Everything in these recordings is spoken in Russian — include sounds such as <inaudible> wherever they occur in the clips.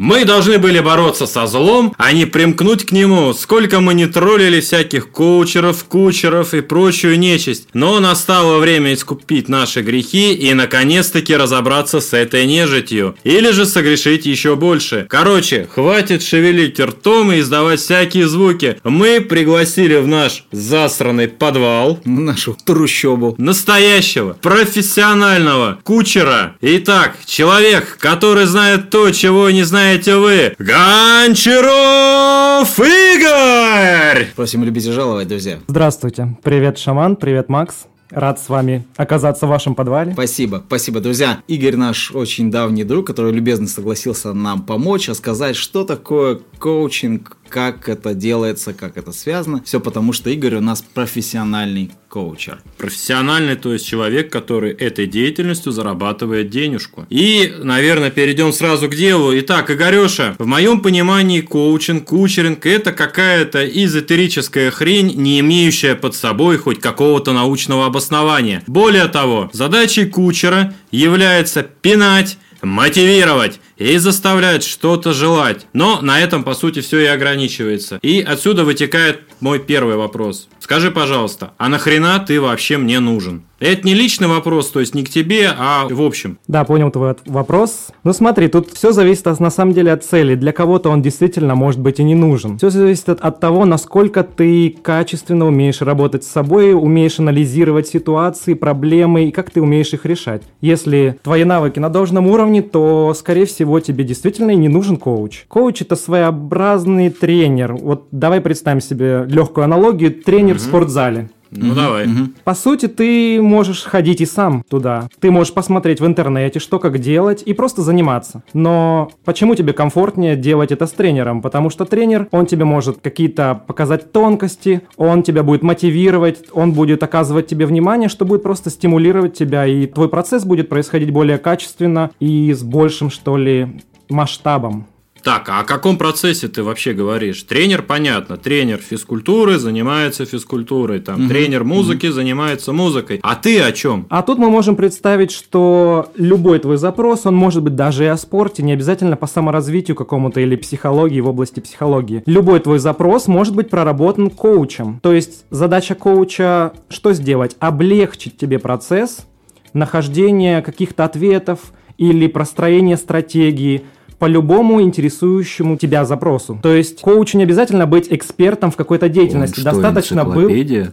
Мы должны были бороться со злом, а не примкнуть к нему. Сколько мы не троллили всяких коучеров, кучеров и прочую нечисть. Но настало время искупить наши грехи и наконец-таки разобраться с этой нежитью. Или же согрешить еще больше. Короче, хватит шевелить ртом и издавать всякие звуки. Мы пригласили в наш засранный подвал Нашу трущобу. настоящего, профессионального кучера. Итак, человек, который знает то, чего не знаете вы. Гончаров Игорь! Просим любить и жаловать, друзья. Здравствуйте. Привет, Шаман. Привет, Макс. Рад с вами оказаться в вашем подвале. Спасибо, спасибо, друзья. Игорь наш очень давний друг, который любезно согласился нам помочь, рассказать, что такое коучинг, как это делается, как это связано. Все потому, что Игорь у нас профессиональный коучер. Профессиональный, то есть человек, который этой деятельностью зарабатывает денежку. И, наверное, перейдем сразу к делу. Итак, Игореша, в моем понимании коучинг, кучеринг – это какая-то эзотерическая хрень, не имеющая под собой хоть какого-то научного обоснования. Более того, задачей кучера является пинать, мотивировать и заставлять что-то желать. Но на этом, по сути, все и ограничивается. И отсюда вытекает мой первый вопрос. Скажи, пожалуйста, а нахрена ты вообще мне нужен? Это не личный вопрос, то есть не к тебе, а в общем. Да, понял твой вопрос. Ну смотри, тут все зависит от- на самом деле от цели. Для кого-то он действительно может быть и не нужен. Все зависит от, от того, насколько ты качественно умеешь работать с собой, умеешь анализировать ситуации, проблемы и как ты умеешь их решать. Если твои навыки на должном уровне, то, скорее всего, тебе действительно и не нужен коуч. Коуч это своеобразный тренер. Вот давай представим себе легкую аналогию. Тренер в спортзале. Ну давай. По сути, ты можешь ходить и сам туда. Ты можешь посмотреть в интернете, что как делать, и просто заниматься. Но почему тебе комфортнее делать это с тренером? Потому что тренер, он тебе может какие-то показать тонкости, он тебя будет мотивировать, он будет оказывать тебе внимание, что будет просто стимулировать тебя, и твой процесс будет происходить более качественно и с большим, что ли, масштабом. Так, а о каком процессе ты вообще говоришь? Тренер, понятно, тренер физкультуры занимается физкультурой, там, тренер музыки занимается музыкой. А ты о чем? А тут мы можем представить, что любой твой запрос, он может быть даже и о спорте, не обязательно по саморазвитию какому-то или психологии в области психологии. Любой твой запрос может быть проработан коучем. То есть задача коуча что сделать? Облегчить тебе процесс нахождения каких-то ответов или простроения стратегии, по любому интересующему тебя запросу. То есть коучу не обязательно быть экспертом в какой-то деятельности. что, Достаточно был,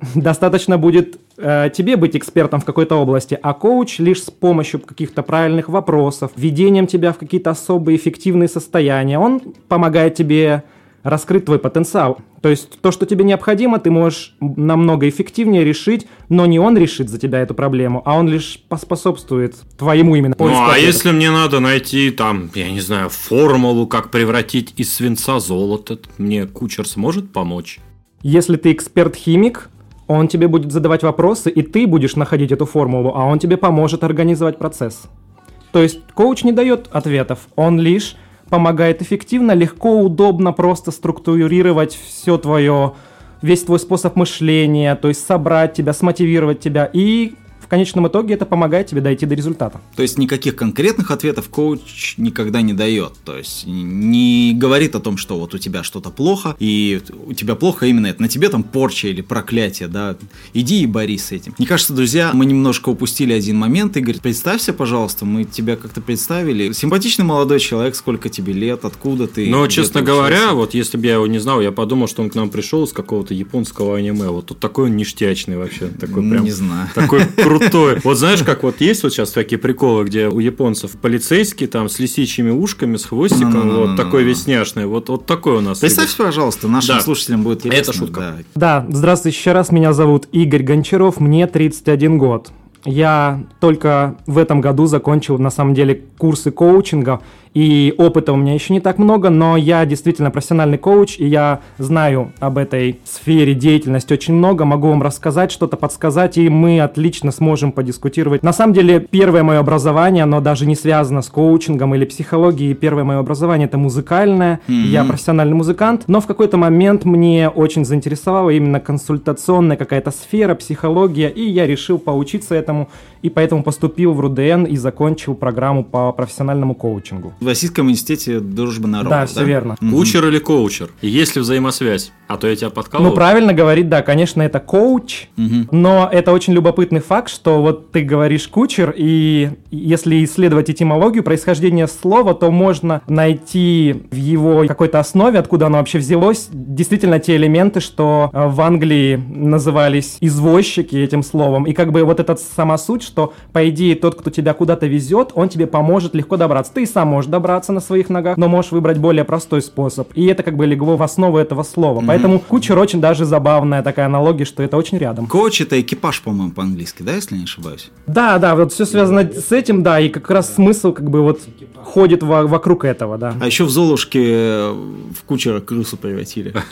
<laughs> достаточно будет э, тебе быть экспертом в какой-то области, а коуч лишь с помощью каких-то правильных вопросов, введением тебя в какие-то особые эффективные состояния, он помогает тебе раскрыть твой потенциал. То есть то, что тебе необходимо, ты можешь намного эффективнее решить, но не он решит за тебя эту проблему, а он лишь поспособствует твоему именно Ну, а если мне надо найти, там, я не знаю, формулу, как превратить из свинца золото, мне кучер сможет помочь? Если ты эксперт-химик, он тебе будет задавать вопросы, и ты будешь находить эту формулу, а он тебе поможет организовать процесс. То есть коуч не дает ответов, он лишь помогает эффективно, легко, удобно просто структурировать все твое, весь твой способ мышления, то есть собрать тебя, смотивировать тебя, и в конечном итоге это помогает тебе дойти до результата. То есть никаких конкретных ответов коуч никогда не дает. То есть не говорит о том, что вот у тебя что-то плохо, и у тебя плохо именно это. На тебе там порча или проклятие, да. Иди и борись с этим. Мне кажется, друзья, мы немножко упустили один момент. Игорь, представься, пожалуйста, мы тебя как-то представили. Симпатичный молодой человек, сколько тебе лет, откуда ты? Но, честно говоря, вот если бы я его не знал, я подумал, что он к нам пришел из какого-то японского аниме. Вот тут такой он ништячный вообще. Такой прям Не знаю. Такой <laughs> крутой. Вот знаешь, как вот есть вот сейчас такие приколы, где у японцев полицейский там с лисичьими ушками, с хвостиком, Ну-ну-ну-ну-ну. вот такой весняшный. Вот, вот такой у нас. Представь, пожалуйста, нашим Да. слушателям будет Это интересно. шутка. да. Да, здравствуйте еще раз, меня зовут Игорь Гончаров, мне 31 год. Я только в этом году закончил, на самом деле, курсы коучинга, и опыта у меня еще не так много, но я действительно профессиональный коуч, и я знаю об этой сфере деятельности очень много, могу вам рассказать, что-то подсказать, и мы отлично сможем подискутировать. На самом деле, первое мое образование, оно даже не связано с коучингом или психологией. Первое мое образование это музыкальное, я профессиональный музыкант, но в какой-то момент мне очень заинтересовала именно консультационная какая-то сфера, психология, и я решил поучиться этому, и поэтому поступил в РУДН и закончил программу по профессиональному коучингу. В Российском университете дружбы народов. Да, все верно. Кучер или коучер? Есть ли взаимосвязь? А то я тебя подколол. Ну, правильно говорить, да, конечно, это коуч, Мгм. но это очень любопытный факт, что вот ты говоришь кучер, и если исследовать этимологию происхождения слова, то можно найти в его какой-то основе, откуда оно вообще взялось, действительно те элементы, что э, в Англии назывались извозчики этим словом. И как бы вот эта сама суть, что, по идее, тот, кто тебя куда-то везет, он тебе поможет легко добраться. Ты и сам можешь добраться на своих ногах, но можешь выбрать более простой способ. И это как бы легло в основу этого слова. Поэтому кучер очень даже забавная такая аналогия, что это очень рядом. Коуч это экипаж, по-моему, по-английски, да, если не ошибаюсь? Да, да, вот все связано с этим, да, и как раз смысл как бы вот ходит во- вокруг этого, да. А еще в Золушке э, в кучера крысу превратили. <laughs>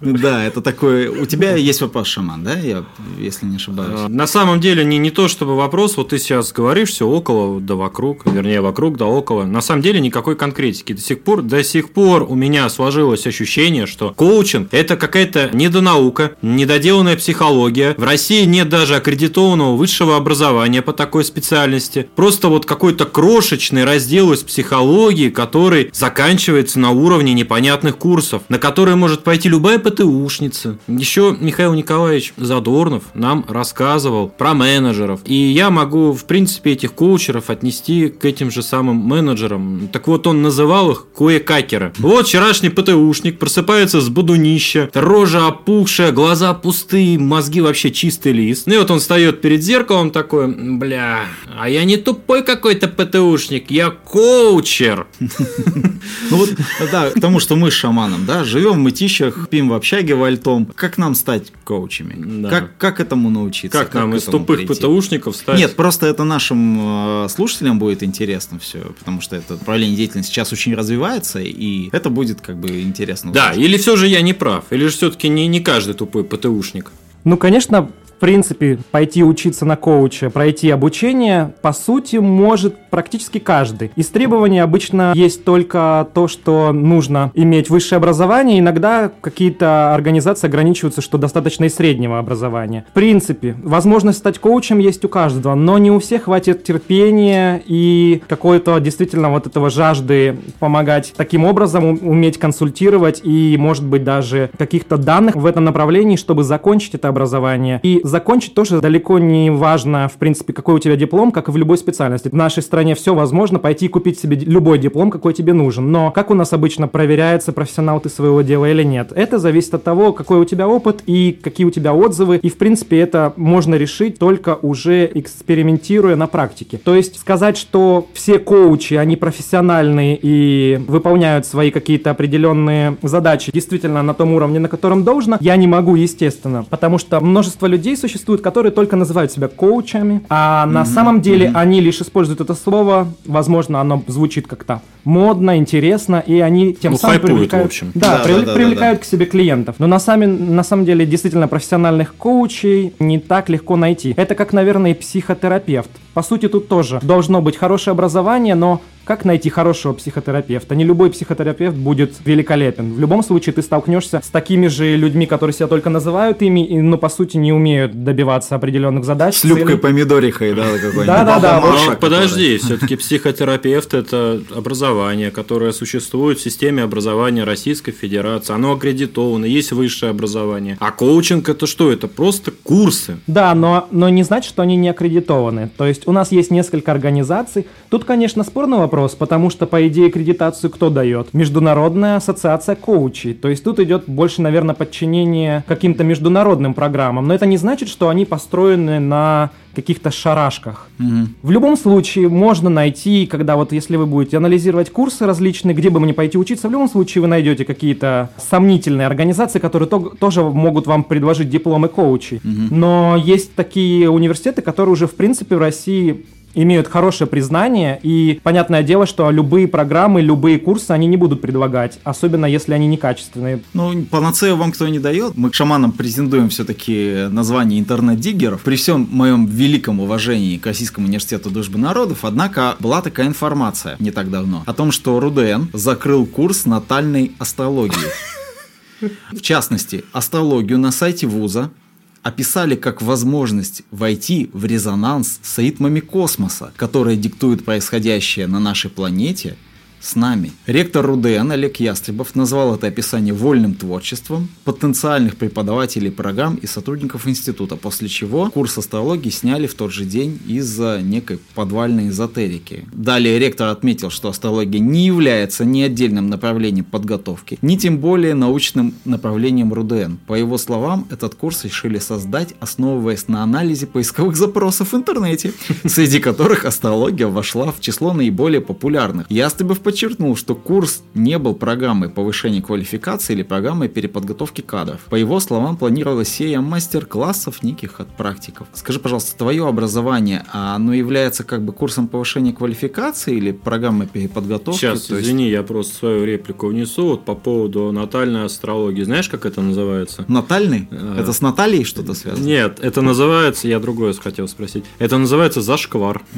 Да, это такой... У тебя есть вопрос, шаман, да? Я, если не ошибаюсь. На самом деле не, не то чтобы вопрос, вот ты сейчас говоришь все около да вокруг, вернее вокруг да около. На самом деле никакой конкретики. До сих пор, до сих пор у меня сложилось ощущение, что коучинг это какая-то недонаука, недоделанная психология. В России нет даже аккредитованного высшего образования по такой специальности. Просто вот какой-то крошечный раздел из психологии, который заканчивается на уровне непонятных курсов, на которые может пойти любая ПТУшница. Еще Михаил Николаевич Задорнов нам рассказывал про менеджеров. И я могу, в принципе, этих коучеров отнести к этим же самым менеджерам. Так вот, он называл их кое-какеры. Вот вчерашний ПТУшник просыпается с будунища, рожа опухшая, глаза пустые, мозги вообще чистый лист. Ну и вот он встает перед зеркалом такой, бля, а я не тупой какой-то ПТУшник, я коучер. <laughs> Ну вот, да, к тому, что мы с шаманом, да, живем в мытищах, пьем в общаге вальтом. Как нам стать коучами? Как, как этому научиться? Как нам из тупых? ПТУшников стать? Нет, просто это нашим э, слушателям будет интересно все, потому что это направление деятельности сейчас очень развивается, и это будет как бы интересно. Да, узнать. или все же я не прав, или же все-таки не, не каждый тупой ПТУшник. Ну, конечно, в принципе, пойти учиться на коуча, пройти обучение, по сути, может практически каждый. Из требований обычно есть только то, что нужно иметь высшее образование. Иногда какие-то организации ограничиваются, что достаточно и среднего образования. В принципе, возможность стать коучем есть у каждого, но не у всех хватит терпения и какой-то действительно вот этого жажды помогать таким образом, уметь консультировать и, может быть, даже каких-то данных в этом направлении, чтобы закончить это образование. И закончить тоже далеко не важно, в принципе, какой у тебя диплом, как и в любой специальности. В нашей стране все возможно, пойти и купить себе любой диплом, какой тебе нужен. Но как у нас обычно проверяется, профессионал ты своего дела или нет? Это зависит от того, какой у тебя опыт и какие у тебя отзывы. И, в принципе, это можно решить только уже экспериментируя на практике. То есть сказать, что все коучи, они профессиональные и выполняют свои какие-то определенные задачи действительно на том уровне, на котором должно, я не могу, естественно. Потому что множество людей существует, которые только называют себя коучами, а на самом деле они лишь используют это слово, возможно, оно звучит как-то модно, интересно, и они тем Ну, самым хайпуют, привлекают, в общем. Да, Да, привлек- да, да, да, привлекают к себе клиентов. Но на, сами, на самом деле действительно профессиональных коучей не так легко найти. Это как, наверное, и психотерапевт. По сути, тут тоже должно быть хорошее образование, но как найти хорошего психотерапевта? Не любой психотерапевт будет великолепен. В любом случае ты столкнешься с такими же людьми, которые себя только называют ими, но по сути не умеют добиваться определенных задач. С Любкой целей. помидорихой, да, какой-нибудь. Да-да-да, Ну, подожди, все-таки психотерапевт это образование, которое существует в системе образования Российской Федерации. Оно аккредитовано, есть высшее образование. А коучинг это что? Это просто курсы. Да, но, но не значит, что они не аккредитованы. То есть у нас есть несколько организаций. Тут, конечно, спорный вопрос, потому что, по идее, аккредитацию кто дает? Международная ассоциация коучей. То есть тут идет больше, наверное, подчинение каким-то международным программам. Но это не значит, что они построены на каких-то шарашках. Мгм. В любом случае можно найти, когда вот если вы будете анализировать курсы различные, где бы мне пойти учиться, в любом случае вы найдете какие-то сомнительные организации, которые то- тоже могут вам предложить дипломы коучей. Но есть такие университеты, которые уже в принципе в России имеют хорошее признание, и понятное дело, что любые программы, любые курсы они не будут предлагать, особенно если они некачественные. Ну, панацею вам кто не дает. Мы к шаманам претендуем все-таки название интернет-диггеров. При всем моем великом уважении к Российскому университету дружбы народов, однако была такая информация не так давно о том, что РУДН закрыл курс натальной астрологии. <laughs> В частности, астрологию на сайте вуза описали как возможность войти в резонанс с ритмами космоса, которые диктуют происходящее на нашей планете – с нами. Ректор РУДН Олег Ястребов назвал это описание вольным творчеством потенциальных преподавателей программ и сотрудников института, после чего курс астрологии сняли в тот же день из-за некой подвальной эзотерики. Далее ректор отметил, что астрология не является ни отдельным направлением подготовки, ни тем более научным направлением РУДН. По его словам, этот курс решили создать, основываясь на анализе поисковых запросов в интернете, <laughs> среди которых астрология вошла в число наиболее популярных. Ястребов подчеркнул, что курс не был программой повышения квалификации или программой переподготовки кадров. По его словам, планировалась серия мастер-классов неких от практиков. Скажи, пожалуйста, твое образование, а оно является как бы курсом повышения квалификации или программой переподготовки? Сейчас, То есть- извини, я просто свою реплику внесу вот по поводу натальной астрологии. Знаешь, как это называется? Натальный? А. Это с Натальей что-то связано? Нет, это называется, я другое хотел спросить. Это называется зашквар. <laughs>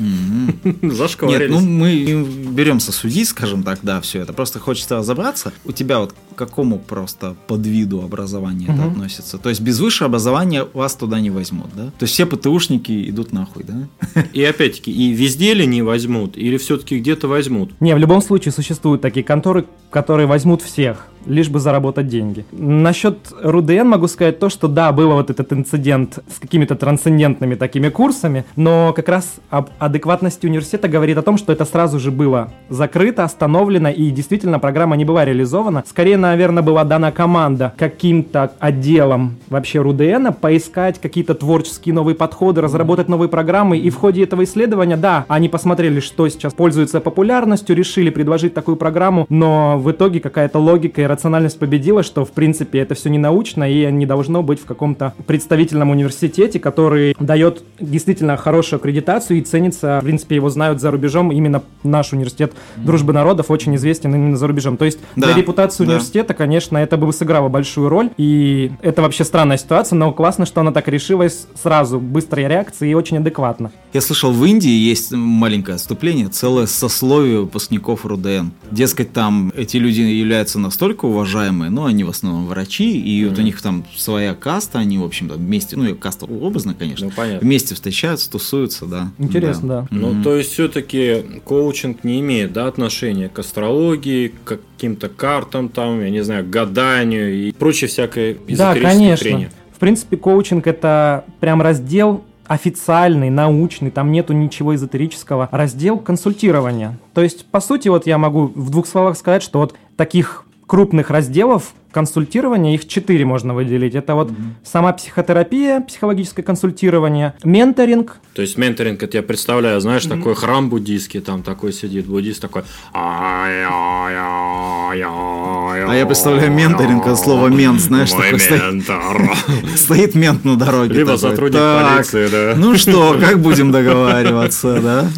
Нет, ну мы беремся судить, скажем так, да, все это. Просто хочется разобраться. У тебя вот к какому просто подвиду образования это Мгм. относится? То есть без высшего образования вас туда не возьмут, да? То есть все ПТУшники идут нахуй, да? И опять-таки, и везде ли не возьмут, или все-таки где-то возьмут? Не, в любом случае существуют такие конторы, которые возьмут всех, лишь бы заработать деньги. Насчет РУДН могу сказать то, что да, был вот этот инцидент с какими-то трансцендентными такими курсами, но как раз об адекватности университета говорит о том, что это сразу же было закрыто, остановлено, и действительно программа не была реализована. Скорее, наверное, была дана команда каким-то отделом вообще РУДН поискать какие-то творческие новые подходы, разработать новые программы, и в ходе этого исследования, да, они посмотрели, что сейчас пользуется популярностью, решили предложить такую программу, но в итоге какая-то логика и рациональность победила, что в принципе это все не научно и не должно быть в каком-то представительном университете, который дает действительно хорошую аккредитацию и ценится, в принципе, его знают за рубежом, именно наш университет дружбы народов очень известен именно за рубежом. То есть Да, для репутации да. университета, конечно, это бы сыграло большую роль, и это вообще странная ситуация, но классно, что она так решилась сразу, быстрой реакции и очень адекватно. Я слышал, в Индии есть маленькое отступление, целое сословие выпускников РУДН. Дескать, там эти люди являются настолько уважаемые, но они в основном врачи, и вот у них там своя каста, они, в общем-то, вместе, ну, каста образно, конечно, Ну, понятно. вместе встречаются, тусуются, да. Интересно, да. Ну, то есть, все-таки коучинг не имеет да, отношения к астрологии, к каким-то картам, там, я не знаю, гаданию и прочей всякой Да, конечно. хрени. В принципе, коучинг это прям раздел официальный, научный, там нету ничего эзотерического. Раздел консультирования. То есть, по сути, вот я могу в двух словах сказать, что вот таких крупных разделов консультирования, их четыре можно выделить. Это вот сама психотерапия, психологическое консультирование, менторинг, То есть менторинг, это я представляю, знаешь, такой храм буддийский, там такой сидит буддист такой. А я представляю менторинг от слова мент, знаешь, Мой такой стоит. ментор. Стоит мент на дороге. Либо такой, сотрудник «Так, полиции, да. Ну что, как будем договариваться, да?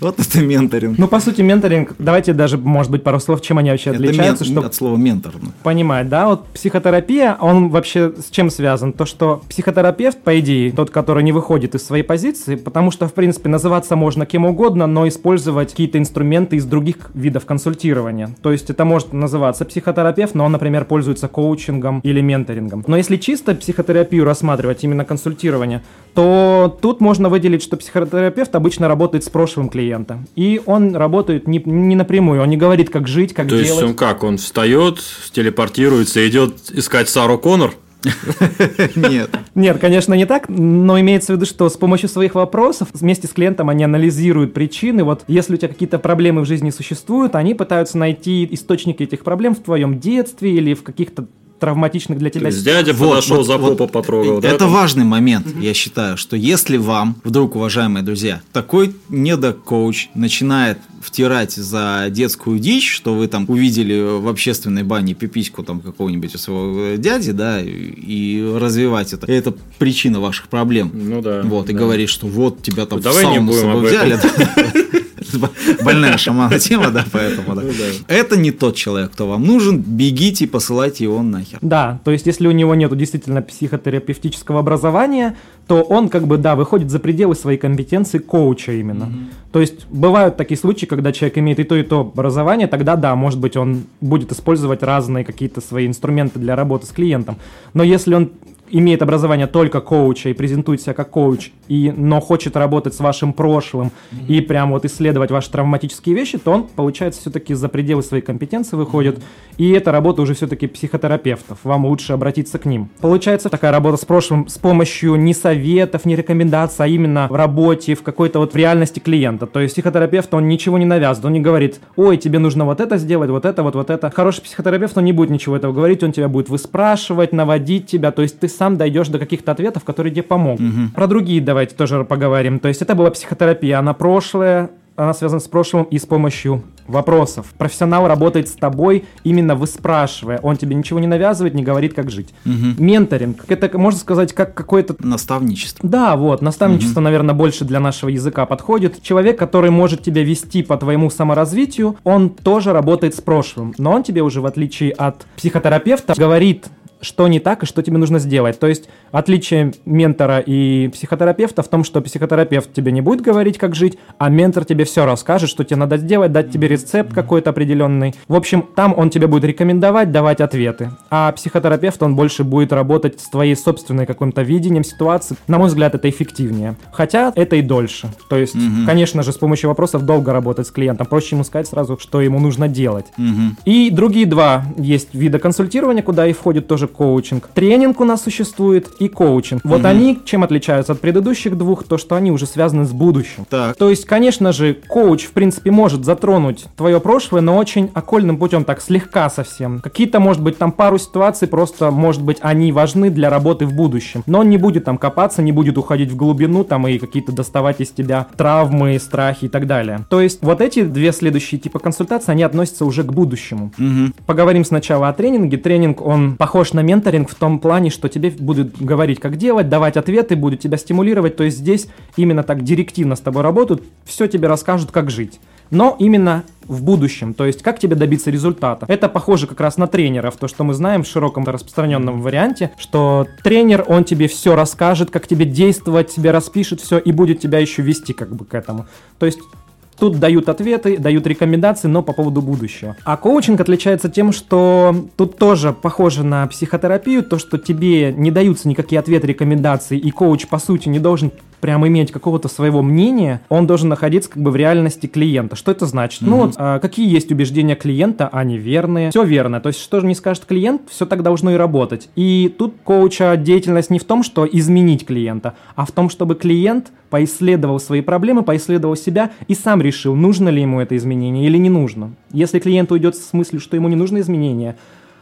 Вот это менторинг. Ну, по сути, менторинг, давайте даже, может быть, пару слов, чем они вообще это отличаются, чтобы от слова ментор. понимать, да, вот психотерапия, он вообще с чем связан? То, что психотерапевт, по идее, тот, который не выходит из своей позиции, потому что, в принципе, называться можно кем угодно, но использовать какие-то инструменты из других видов консультирования. То есть это может называться психотерапевт, но он, например, пользуется коучингом или менторингом. Но если чисто психотерапию рассматривать, именно консультирование, то тут можно выделить, что психотерапевт обычно работает с прошлым клиентом. И он работает не, не напрямую, он не говорит, как жить, как То есть делать. он как, он встает, телепортируется, идет искать Сару Коннор? <laughs> Нет. Нет, конечно, не так, но имеется в виду, что с помощью своих вопросов вместе с клиентом они анализируют причины. Вот если у тебя какие-то проблемы в жизни существуют, они пытаются найти источники этих проблем в твоем детстве или в каких-то травматичных для То тебя есть дядя Вот, подошел вот, за вот. попу потрогал, да? Это там? важный момент, я считаю, что если вам, вдруг, уважаемые друзья, такой недокоуч начинает втирать за детскую дичь, что вы там увидели в общественной бане пипиську там какого-нибудь у своего дяди, да, и, и развивать это. Это причина ваших проблем. Ну да. Вот, и да. говорит, что вот тебя там Давай в не сауну с будем собой об взяли. <laughs> <laughs> Больная шамана тема, да, поэтому да. Ну да. Это не тот человек, кто вам нужен, бегите, посылайте его нахер. Да, то есть если у него нету действительно психотерапевтического образования, то он как бы, да, выходит за пределы своей компетенции коуча именно. То есть бывают такие случаи, когда человек имеет и то, и то образование, тогда да, может быть, он будет использовать разные какие-то свои инструменты для работы с клиентом. Но если он имеет образование только коуча и презентует себя как коуч, и, но хочет работать с вашим прошлым mm-hmm. и прям вот исследовать ваши травматические вещи, то он, получается, все-таки за пределы своей компетенции выходит, mm-hmm. и это работа уже все-таки психотерапевтов. Вам лучше обратиться к ним. Получается такая работа с прошлым с помощью не советов, не рекомендаций, а именно в работе, в какой-то вот в реальности клиента. То есть психотерапевт, он ничего не навязывает, он не говорит, ой, тебе нужно вот это сделать, вот это, вот, вот это. Хороший психотерапевт, он не будет ничего этого говорить, он тебя будет выспрашивать, наводить тебя, то есть ты сам дойдешь до каких-то ответов, которые тебе помогут. Угу. Про другие давайте тоже поговорим. То есть это была психотерапия, она прошлое, она связана с прошлым и с помощью вопросов. Профессионал работает с тобой, именно выспрашивая. Он тебе ничего не навязывает, не говорит, как жить. Угу. Менторинг. Это, можно сказать, как какое-то... Наставничество. Да, вот. Наставничество, угу. наверное, больше для нашего языка подходит. Человек, который может тебя вести по твоему саморазвитию, он тоже работает с прошлым. Но он тебе уже, в отличие от психотерапевта, говорит что не так и что тебе нужно сделать. То есть отличие ментора и психотерапевта в том, что психотерапевт тебе не будет говорить, как жить, а ментор тебе все расскажет, что тебе надо сделать, дать тебе рецепт какой-то определенный. В общем, там он тебе будет рекомендовать, давать ответы. А психотерапевт, он больше будет работать с твоей собственной каким-то видением ситуации. На мой взгляд, это эффективнее. Хотя это и дольше. То есть, угу. конечно же, с помощью вопросов долго работать с клиентом. Проще ему сказать сразу, что ему нужно делать. Угу. И другие два есть вида консультирования, куда и входит тоже коучинг. Тренинг у нас существует и коучинг. Вот угу. они чем отличаются от предыдущих двух, то что они уже связаны с будущим. Так. То есть, конечно же, коуч в принципе может затронуть твое прошлое, но очень окольным путем, так слегка совсем. Какие-то, может быть, там пару ситуаций просто, может быть, они важны для работы в будущем. Но он не будет там копаться, не будет уходить в глубину там и какие-то доставать из тебя травмы, страхи и так далее. То есть вот эти две следующие типа консультации, они относятся уже к будущему. Угу. Поговорим сначала о тренинге. Тренинг, он похож на менторинг в том плане, что тебе будут говорить, как делать, давать ответы, будут тебя стимулировать. То есть здесь именно так директивно с тобой работают, все тебе расскажут, как жить. Но именно в будущем, то есть как тебе добиться результата. Это похоже как раз на тренеров, то, что мы знаем в широком распространенном варианте, что тренер, он тебе все расскажет, как тебе действовать, тебе распишет все и будет тебя еще вести как бы к этому. То есть Тут дают ответы, дают рекомендации, но по поводу будущего. А коучинг отличается тем, что тут тоже похоже на психотерапию, то, что тебе не даются никакие ответы, рекомендации, и коуч, по сути, не должен прям иметь какого-то своего мнения, он должен находиться как бы в реальности клиента. Что это значит? Mm-hmm. Ну вот, а, какие есть убеждения клиента, они верные. Все верно. То есть, что же не скажет клиент, все так должно и работать. И тут коуча деятельность не в том, что изменить клиента, а в том, чтобы клиент поисследовал свои проблемы, поисследовал себя и сам решил, нужно ли ему это изменение или не нужно. Если клиент уйдет с мыслью, что ему не нужно изменение,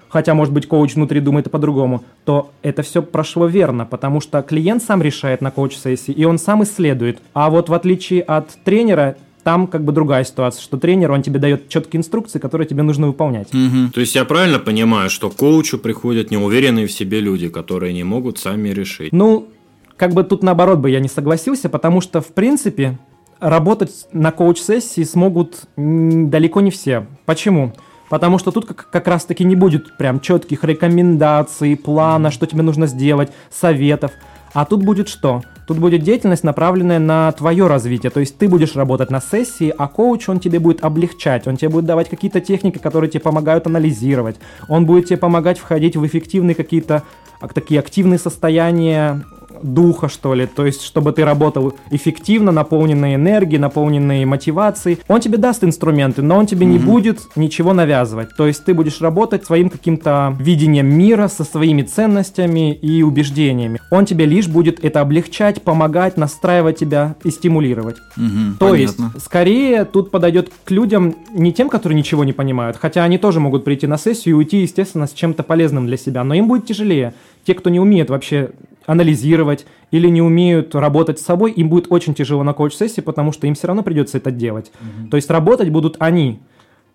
хотя, может быть, коуч внутри думает по-другому, то это все прошло верно, потому что клиент сам решает на коуч-сессии, и он сам исследует. А вот в отличие от тренера, там как бы другая ситуация, что тренер, он тебе дает четкие инструкции, которые тебе нужно выполнять. Угу. То есть я правильно понимаю, что к коучу приходят неуверенные в себе люди, которые не могут сами решить? Ну, как бы тут наоборот бы я не согласился, потому что, в принципе, работать на коуч-сессии смогут далеко не все. Почему? Потому что тут как, как раз-таки не будет прям четких рекомендаций, плана, что тебе нужно сделать, советов. А тут будет что? Тут будет деятельность, направленная на твое развитие. То есть ты будешь работать на сессии, а коуч, он тебе будет облегчать. Он тебе будет давать какие-то техники, которые тебе помогают анализировать. Он будет тебе помогать входить в эффективные какие-то такие активные состояния духа, что ли, то есть, чтобы ты работал эффективно, наполненный энергией, наполненный мотивацией. Он тебе даст инструменты, но он тебе mm-hmm. не будет ничего навязывать. То есть, ты будешь работать своим каким-то видением мира, со своими ценностями и убеждениями. Он тебе лишь будет это облегчать, помогать, настраивать тебя и стимулировать. Mm-hmm, то понятно. есть, скорее, тут подойдет к людям не тем, которые ничего не понимают, хотя они тоже могут прийти на сессию и уйти, естественно, с чем-то полезным для себя, но им будет тяжелее. Те, кто не умеет вообще анализировать или не умеют работать с собой, им будет очень тяжело на коуч-сессии, потому что им все равно придется это делать. Угу. То есть работать будут они,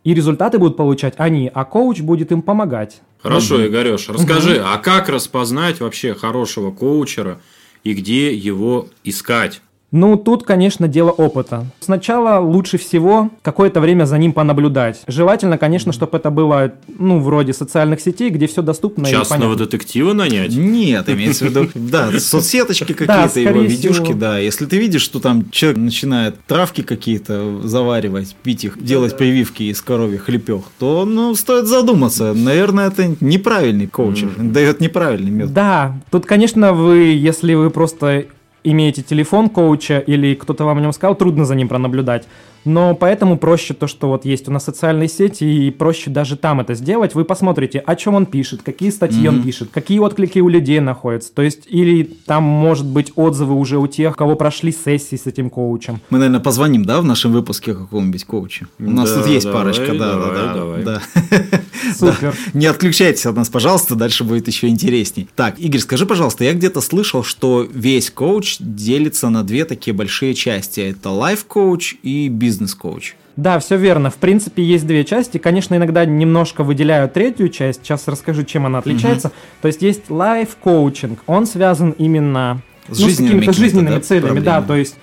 и результаты будут получать они, а коуч будет им помогать. Хорошо, угу. Игореш, расскажи, угу. а как распознать вообще хорошего коучера и где его искать? Ну, тут, конечно, дело опыта. Сначала лучше всего какое-то время за ним понаблюдать. Желательно, конечно, чтобы это было, ну, вроде социальных сетей, где все доступно Частного и понятно. детектива нанять? Нет, имеется в виду, <laughs> да, соцсеточки какие-то, его видюшки, да. Если ты видишь, что там человек начинает травки какие-то заваривать, пить их, делать прививки из коровьих лепех, то, ну, стоит задуматься. Наверное, это неправильный коучер, дает неправильный метод. Да, тут, конечно, вы, если вы просто имеете телефон коуча или кто-то вам о нем сказал, трудно за ним пронаблюдать. Но поэтому проще то, что вот есть у нас социальные сети, и проще даже там это сделать. Вы посмотрите, о чем он пишет, какие статьи он пишет, какие отклики у людей находятся. То есть, или там может быть отзывы уже у тех, кого прошли сессии с этим коучем. Мы, наверное, позвоним, да, в нашем выпуске какому-нибудь коучу? У нас Да, тут есть давай, парочка, да, давай, да, да, давай. <laughs> да. Супер. Не отключайтесь от нас, пожалуйста, дальше будет еще интересней. Так, Игорь, скажи, пожалуйста, я где-то слышал, что весь коуч делится на две такие большие части. Это life-коуч и бизнес-коуч. Да, все верно. В принципе, есть две части. Конечно, иногда немножко выделяю третью часть. Сейчас расскажу, чем она отличается. То есть есть life-коучинг. Он связан именно С ну, жизненными какими-то жизненными да, целями. Да, проблемами. то есть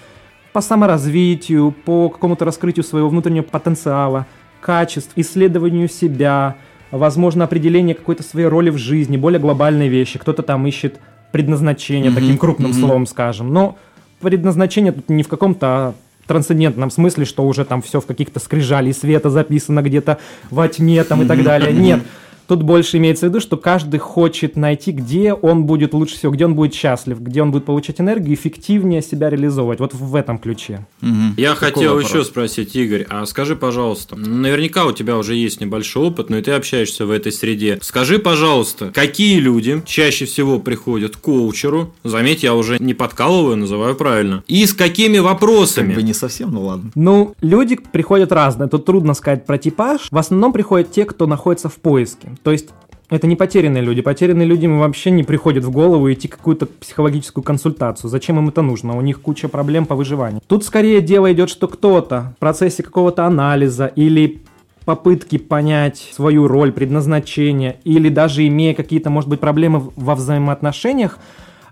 по саморазвитию, по какому-то раскрытию своего внутреннего потенциала, качеств, исследованию себя, возможно, определение какой-то своей роли в жизни, более глобальные вещи. Кто-то там ищет предназначение, таким крупным словом скажем. Но предназначение тут не в каком-то трансцендентном смысле, что уже там все в каких-то скрижалей света записано где-то во тьме там и так далее. Нет. Тут больше имеется в виду, что каждый хочет найти, где он будет лучше всего, где он будет счастлив, где он будет получать энергию, эффективнее себя реализовывать. Вот в этом ключе. Мгм. Я Такой хотел вопрос. еще спросить, Игорь, а скажи, пожалуйста, наверняка у тебя уже есть небольшой опыт, но и ты общаешься в этой среде. Скажи, пожалуйста, какие люди чаще всего приходят к коучеру? Заметь, я уже не подкалываю, называю правильно. И с какими Как вопросами? бы не совсем, ну ладно. Ну, люди приходят разные. Тут трудно сказать про типаж. В основном приходят те, кто находится в поиске. То есть это не потерянные люди. Потерянные люди им вообще не приходят в голову идти какую-то психологическую консультацию. Зачем им это нужно? У них куча проблем по выживанию. Тут скорее дело идет, что кто-то в процессе какого-то анализа или попытки понять свою роль, предназначение, или даже имея какие-то, может быть, проблемы во взаимоотношениях,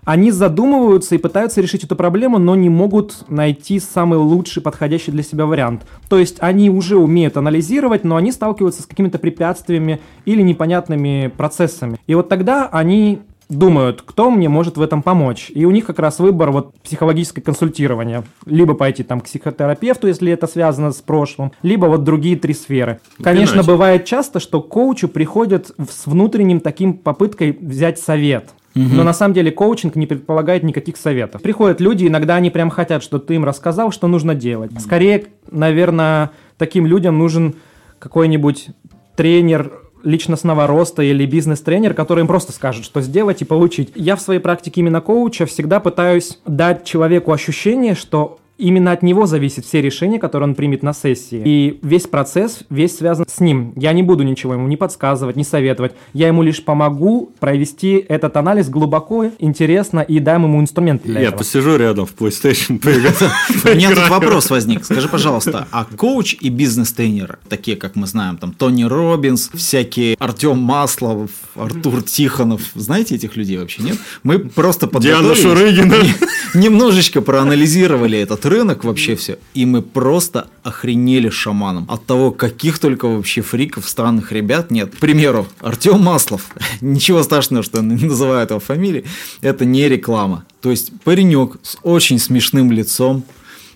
они задумываются и пытаются решить эту проблему, но не могут найти самый лучший подходящий для себя вариант. То есть они уже умеют анализировать, но они сталкиваются с какими-то препятствиями или непонятными процессами. И вот тогда они думают, кто мне может в этом помочь. И у них как раз выбор вот психологическое консультирование. Либо пойти там к психотерапевту, если это связано с прошлым, либо вот другие три сферы. Конечно, Пинать. бывает часто, что к коучу приходят с внутренним таким попыткой взять совет. Но на самом деле коучинг не предполагает никаких советов. Приходят люди, иногда они прям хотят, что ты им рассказал, что нужно делать. Скорее, наверное, таким людям нужен какой-нибудь тренер личностного роста или бизнес-тренер, который им просто скажет, что сделать и получить. Я в своей практике именно коуча всегда пытаюсь дать человеку ощущение, что именно от него зависят все решения, которые он примет на сессии. И весь процесс, весь связан с ним. Я не буду ничего ему не подсказывать, не советовать. Я ему лишь помогу провести этот анализ глубоко, интересно и дам ему инструменты для Я этого. посижу рядом в PlayStation. <laughs> У меня тут вопрос возник. Скажи, пожалуйста, а коуч и бизнес-тренер, такие, как мы знаем, там Тони Робинс, всякие Артем Маслов, Артур Тихонов, знаете этих людей вообще, нет? Мы просто Диана подготовились, Шурыгина. не- немножечко проанализировали этот рынок вообще все, и мы просто охренели шаманом от того, каких только вообще фриков, странных ребят нет. К примеру, Артем Маслов, <laughs> ничего страшного, что я <laughs> называю его фамилии, это не реклама. То есть паренек с очень смешным лицом,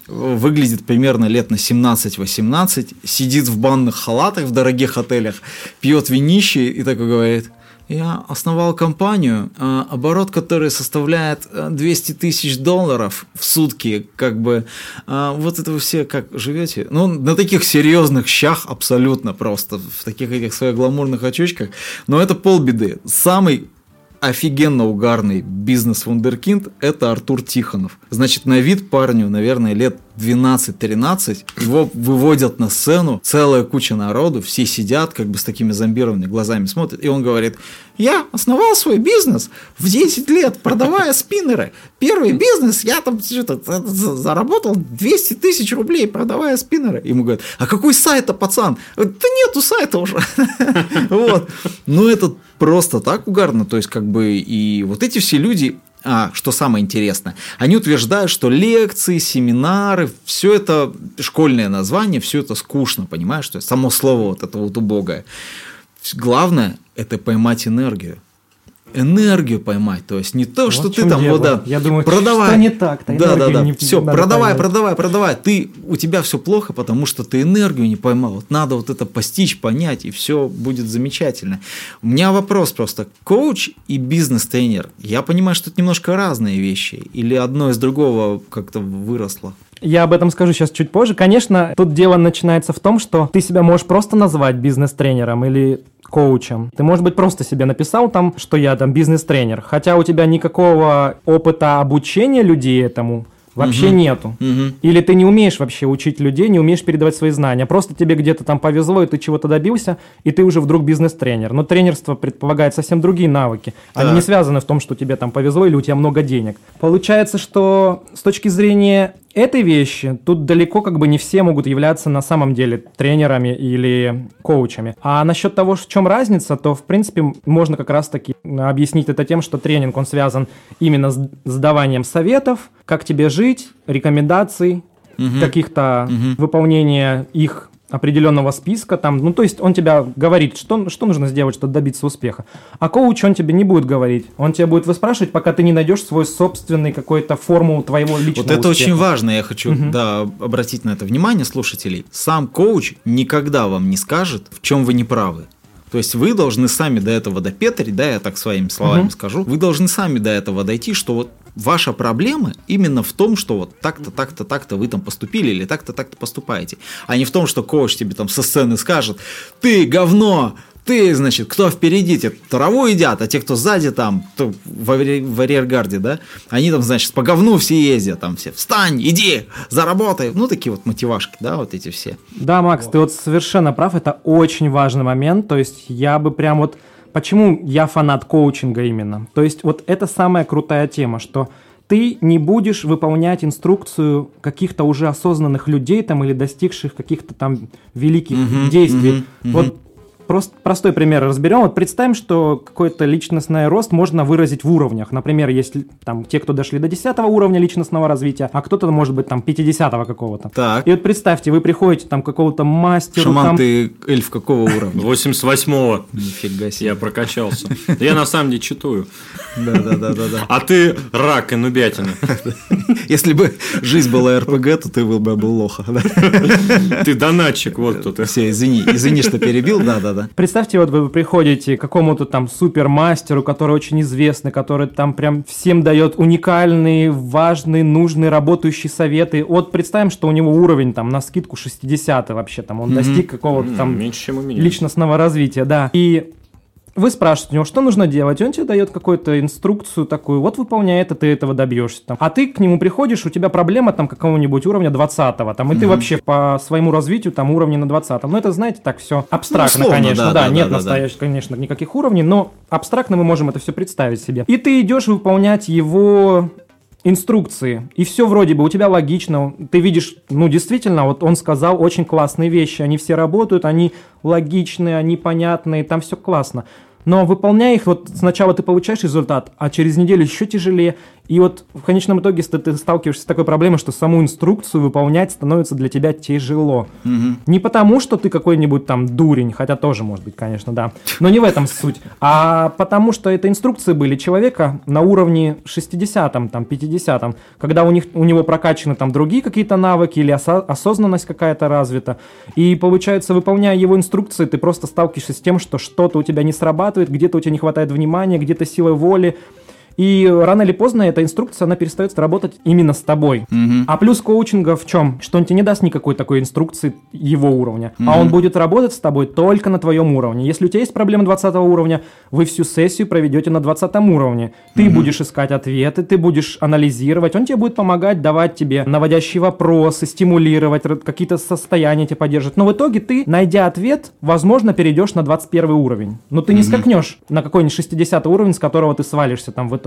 выглядит примерно лет на 17-18, сидит в банных халатах в дорогих отелях, пьет винище и такой говорит, я основал компанию, а, оборот которой составляет а, 200 тысяч долларов в сутки, как бы, а, вот это вы все как живете? Ну, на таких серьезных щах абсолютно просто, в таких этих своих гламурных очочках, но это полбеды. Самый офигенно угарный бизнес-вундеркинд – это Артур Тихонов. Значит, на вид парню, наверное, лет 12-13, его выводят на сцену, целая куча народу, все сидят как бы с такими зомбированными глазами смотрят, и он говорит, я основал свой бизнес в 10 лет, продавая <laughs> спиннеры. Первый бизнес, я там что-то за- заработал 200 тысяч рублей, продавая спиннеры. Ему говорят, а какой сайт-то, пацан? Да нету сайта уже. <laughs> Вот. Ну, это просто так угарно. То есть, как бы, и вот эти все люди, а, что самое интересное, они утверждают, что лекции, семинары, все это школьное название, все это скучно, понимаешь, что само слово вот это вот убогое. Главное – это поймать энергию энергию поймать, то есть не то, вот что ты там, вот да, я думаю, продавай, что не так, да, да, да, не, все, продавай, поймать. продавай, продавай, ты у тебя все плохо, потому что ты энергию не поймал, вот надо вот это постичь, понять, и все будет замечательно. У меня вопрос просто, коуч и бизнес-тренер, я понимаю, что это немножко разные вещи, или одно из другого как-то выросло? Я об этом скажу сейчас чуть позже. Конечно, тут дело начинается в том, что ты себя можешь просто назвать бизнес-тренером или коучем. Ты, может быть, просто себе написал там, что я там бизнес-тренер, хотя у тебя никакого опыта обучения людей этому вообще угу. нету. Угу. Или ты не умеешь вообще учить людей, не умеешь передавать свои знания. Просто тебе где-то там повезло, и ты чего-то добился, и ты уже вдруг бизнес-тренер. Но тренерство предполагает совсем другие навыки. Они не связаны в том, что тебе там повезло или у тебя много денег. Получается, что с точки зрения этой вещи тут далеко как бы не все могут являться на самом деле тренерами или коучами. А насчет того, в чем разница, то в принципе можно как раз таки объяснить это тем, что тренинг он связан именно с, с даванием советов, как тебе жить, рекомендаций, угу. каких-то угу. выполнения их определенного списка, там, ну, то есть он тебя говорит, что, что нужно сделать, чтобы добиться успеха. А коуч, он тебе не будет говорить. Он тебя будет выспрашивать, пока ты не найдешь свой собственный какой-то формулу твоего личного Вот это успеха. очень важно, я хочу угу. да, обратить на это внимание слушателей. Сам коуч никогда вам не скажет, в чем вы не правы. То есть вы должны сами до этого допетрить, да, я так своими словами угу. скажу, вы должны сами до этого дойти, что вот ваша проблема именно в том, что вот так-то, так-то, так-то вы там поступили или так-то, так-то поступаете, а не в том, что коуч тебе там со сцены скажет, ты говно, ты, значит, кто впереди, те траву едят, а те, кто сзади там, кто в, в арьергарде, да, они там, значит, по говну все ездят, там все, встань, иди, заработай, ну, такие вот мотивашки, да, вот эти все. Да, Макс, вот. ты вот совершенно прав, это очень важный момент, то есть я бы прям вот Почему я фанат коучинга именно? То есть вот это самая крутая тема, что ты не будешь выполнять инструкцию каких-то уже осознанных людей там или достигших каких-то там великих uh-huh, действий. Uh-huh, uh-huh. Вот Просто простой пример разберем. Вот представим, что какой-то личностный рост можно выразить в уровнях. Например, есть там те, кто дошли до 10 уровня личностного развития, а кто-то может быть там 50 какого-то. Так. И вот представьте, вы приходите там к какому-то мастеру. Шаман, там... ты эльф какого уровня? 88-го. Нифига себе. Я прокачался. Я на самом деле читаю. Да, да, да, да, да. А ты рак и нубятина. Если бы жизнь была РПГ, то ты был бы был лоха. Ты донатчик, вот тут. Все, извини, извини, что перебил, да, да. Представьте, вот вы приходите к какому-то там супермастеру, который очень известный, который там прям всем дает уникальные, важные, нужные, работающие советы. Вот представим, что у него уровень там на скидку 60 вообще, там он достиг какого-то там меня. личностного развития, да. И вы спрашиваете у него, что нужно делать, и он тебе дает какую-то инструкцию такую, вот выполняй это, ты этого добьешься. Там. А ты к нему приходишь, у тебя проблема там какого-нибудь уровня 20-го, там, и mm-hmm. ты вообще по своему развитию там уровне на 20-м. Ну, это, знаете, так все абстрактно, ну, условно, конечно. Да, да, да нет да, настоящих, да. конечно, никаких уровней, но абстрактно мы можем это все представить себе. И ты идешь выполнять его инструкции, и все вроде бы у тебя логично, ты видишь, ну действительно, вот он сказал очень классные вещи, они все работают, они логичные, они понятные, там все классно. Но выполняя их, вот сначала ты получаешь результат, а через неделю еще тяжелее, и вот в конечном итоге ты, сталкиваешься с такой проблемой, что саму инструкцию выполнять становится для тебя тяжело. Угу. Не потому, что ты какой-нибудь там дурень, хотя тоже может быть, конечно, да, но не в этом суть, а потому что это инструкции были человека на уровне 60-м, там, 50-м, когда у, них, у него прокачаны там другие какие-то навыки или осо- осознанность какая-то развита. И получается, выполняя его инструкции, ты просто сталкиваешься с тем, что что-то у тебя не срабатывает, где-то у тебя не хватает внимания, где-то силы воли, и рано или поздно эта инструкция, она перестает работать именно с тобой. Угу. А плюс коучинга в чем? Что он тебе не даст никакой такой инструкции его уровня. Угу. А он будет работать с тобой только на твоем уровне. Если у тебя есть проблема 20 уровня, вы всю сессию проведете на 20 уровне. Ты угу. будешь искать ответы, ты будешь анализировать. Он тебе будет помогать, давать тебе наводящие вопросы, стимулировать, какие-то состояния тебе поддерживать. Но в итоге ты, найдя ответ, возможно, перейдешь на 21 уровень. Но ты не угу. скакнешь на какой-нибудь 60 уровень, с которого ты свалишься там в итоге.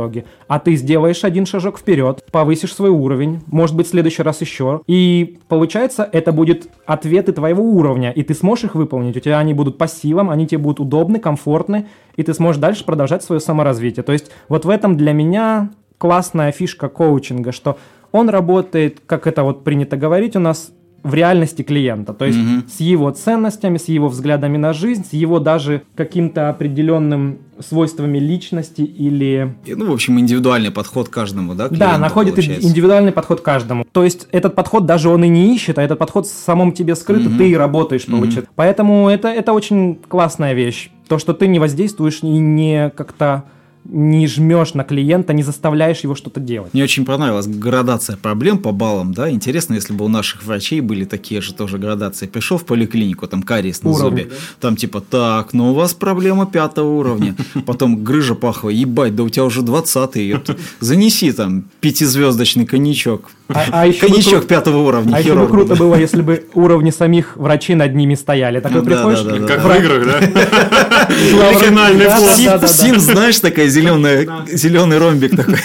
А ты сделаешь один шажок вперед, повысишь свой уровень, может быть, в следующий раз еще. И получается, это будет ответы твоего уровня, и ты сможешь их выполнить. У тебя они будут по силам, они тебе будут удобны, комфортны, и ты сможешь дальше продолжать свое саморазвитие. То есть вот в этом для меня классная фишка коучинга, что он работает, как это вот принято говорить у нас, в реальности клиента, то есть Мгм. с его ценностями, с его взглядами на жизнь, с его даже каким-то определенным свойствами личности или Ну, в общем, индивидуальный подход каждому, да? да, клиенту находит получается. индивидуальный подход каждому. То есть этот подход даже он и не ищет, а этот подход в самом тебе скрыт, и Мгм. ты и работаешь, получается. Поэтому это, это очень классная вещь. То, что ты не воздействуешь и не как-то не жмешь на клиента, не заставляешь его что-то делать. Мне очень понравилась градация проблем по баллам, да. Интересно, если бы у наших врачей были такие же тоже градации. Пришел в поликлинику, там кариес на зубе. Там типа, так, ну у вас проблема пятого уровня. Потом грыжа пахла, ебать, да у тебя уже двадцатый. Занеси там пятизвездочный коньячок. А, а еще бы Коньячок кру- пятого уровня. а еще бы круто да. было, если бы уровни самих врачей над ними стояли. Так Ну да, приходишь, да, да, да. Как в играх, да? Да, да, да, да, Сим, знаешь, такая зеленая, зеленый ромбик такой.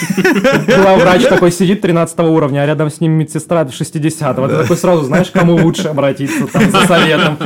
Главврач такой сидит 13 уровня, а рядом с ним медсестра 60 Ты такой сразу знаешь, кому лучше обратиться там, за советом.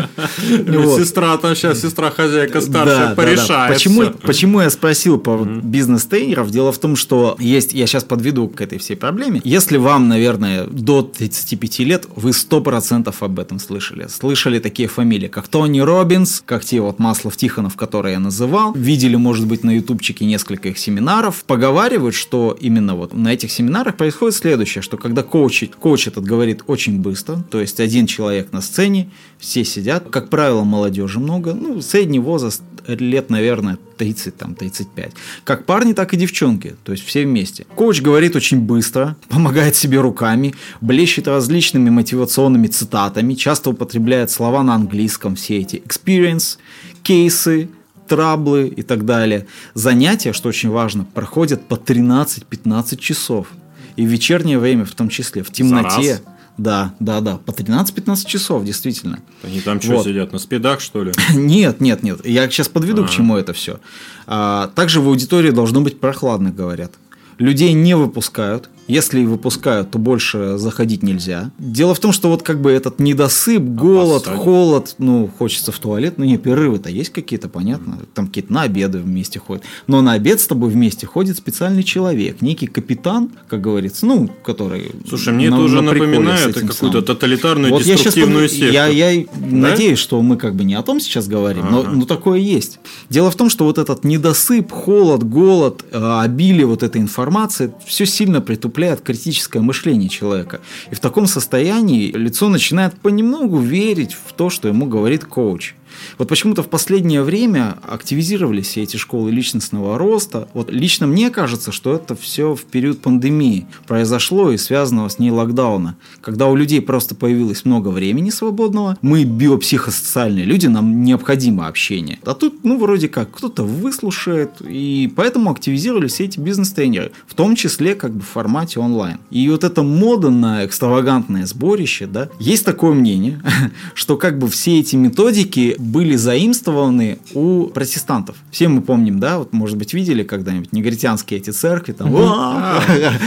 Вот. Сестра, там сейчас сестра хозяйка старшая порешает. Почему, почему я спросил по бизнес-тренеров? Дело в том, что есть, я сейчас подведу к этой всей проблеме. Если вам, наверное, до 35 лет, вы 100% об этом слышали. Слышали такие фамилии, как Тони Робинс, как те вот Маслов Тихонов, которые я называл. Видели, может быть, на ютубчике несколько их семинаров. Поговаривают, что именно вот на этих семинарах происходит следующее, что когда коуч, коуч этот говорит очень быстро, то есть один человек на сцене, все сидят, как правило, молодежи много, ну, средний возраст лет, наверное, 30, там, 35. Как парни, так и девчонки, то есть все вместе. Коуч говорит очень быстро, помогает себе руками, блещет различными мотивационными цитатами, часто употребляет слова на английском, все эти experience, кейсы, траблы и так далее. Занятия, что очень важно, проходят по 13-15 часов. И в вечернее время в том числе, в темноте. Да, да, да, по 13-15 часов, действительно. Они там что Вот. сидят, на спидах, что ли? <laughs> Нет, нет, нет. Я сейчас подведу к Ага. чему это все. также в аудитории должно быть прохладно, говорят. Людей не выпускают. Если выпускают, то больше заходить нельзя. Дело в том, что вот как бы этот недосып, голод, Опоссать. холод, ну, хочется в туалет. Ну, не, перерывы-то есть какие-то, понятно. Там какие-то на обеды вместе ходят. Но на обед с тобой вместе ходит специальный человек, некий капитан, как говорится, ну, который... Слушай, мне на- это уже на напоминает какую-то тоталитарную Вот я деструктивную под- секту. Я, я надеюсь, что мы как бы не о том сейчас говорим, но, Ага. но такое есть. Дело в том, что вот этот недосып, холод, голод, э, обилие вот этой информации, все сильно притупляет критическое мышление человека. И в таком состоянии лицо начинает понемногу верить в то, что ему говорит коуч. Вот почему-то в последнее время активизировались все эти школы личностного роста. Вот лично мне кажется, что это все в период пандемии произошло и связанного с ней локдауна. Когда у людей просто появилось много времени свободного, мы биопсихосоциальные люди, нам необходимо общение. А тут, ну, вроде как, кто-то выслушает, и поэтому активизировались все эти бизнес-тренеры, в том числе как бы в формате онлайн. И вот эта мода на экстравагантное сборище, да, есть такое мнение, <laughs> что как бы все эти методики были заимствованы у протестантов. Все мы помним, да, вот, может быть, видели когда-нибудь негритянские эти церкви, там, «Уа!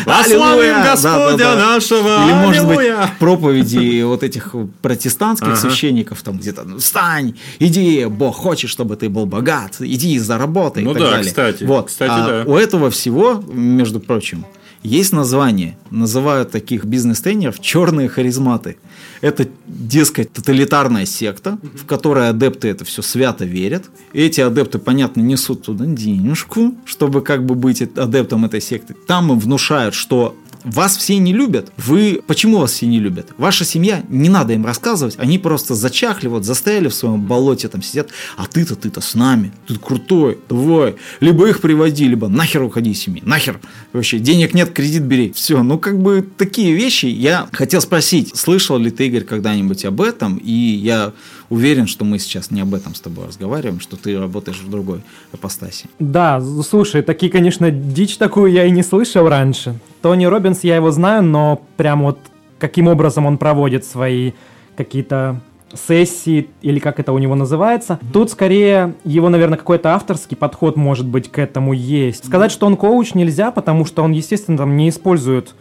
Прославим Аллилуйя!» Господа Да-да-да. нашего! Или, может быть, проповеди вот этих протестантских священников, там где-то, ну, встань, иди, Бог хочет, чтобы ты был богат, иди заработай Ну и да, кстати, Вот. кстати, А да. У этого всего, между прочим, есть название. Называют таких бизнес-тренеров черные харизматы. Это, дескать, тоталитарная секта, в которой адепты это все свято верят. Эти адепты, понятно, несут туда денежку, чтобы как бы быть адептом этой секты. Там им внушают, что вас все не любят. Вы... Почему вас все не любят? Ваша семья, не надо им рассказывать, они просто зачахли, вот застряли в своем болоте, там сидят, а ты-то, ты-то с нами, ты крутой, давай. Либо их приводи, либо нахер уходи из семьи, нахер. Вообще, денег нет, кредит бери. Все, ну как бы такие вещи. Я хотел спросить, слышал ли ты, Игорь, когда-нибудь об этом? И я уверен, что мы сейчас не об этом с тобой разговариваем, что ты работаешь в другой апостаси. Да, слушай, такие, конечно, дичь такую я и не слышал раньше. Тони Робинс, я его знаю, но прям вот каким образом он проводит свои какие-то сессии, или как это у него называется. Тут скорее его, наверное, какой-то авторский подход, может быть, к этому есть. Сказать, что он коуч нельзя, потому что он, естественно, там не использует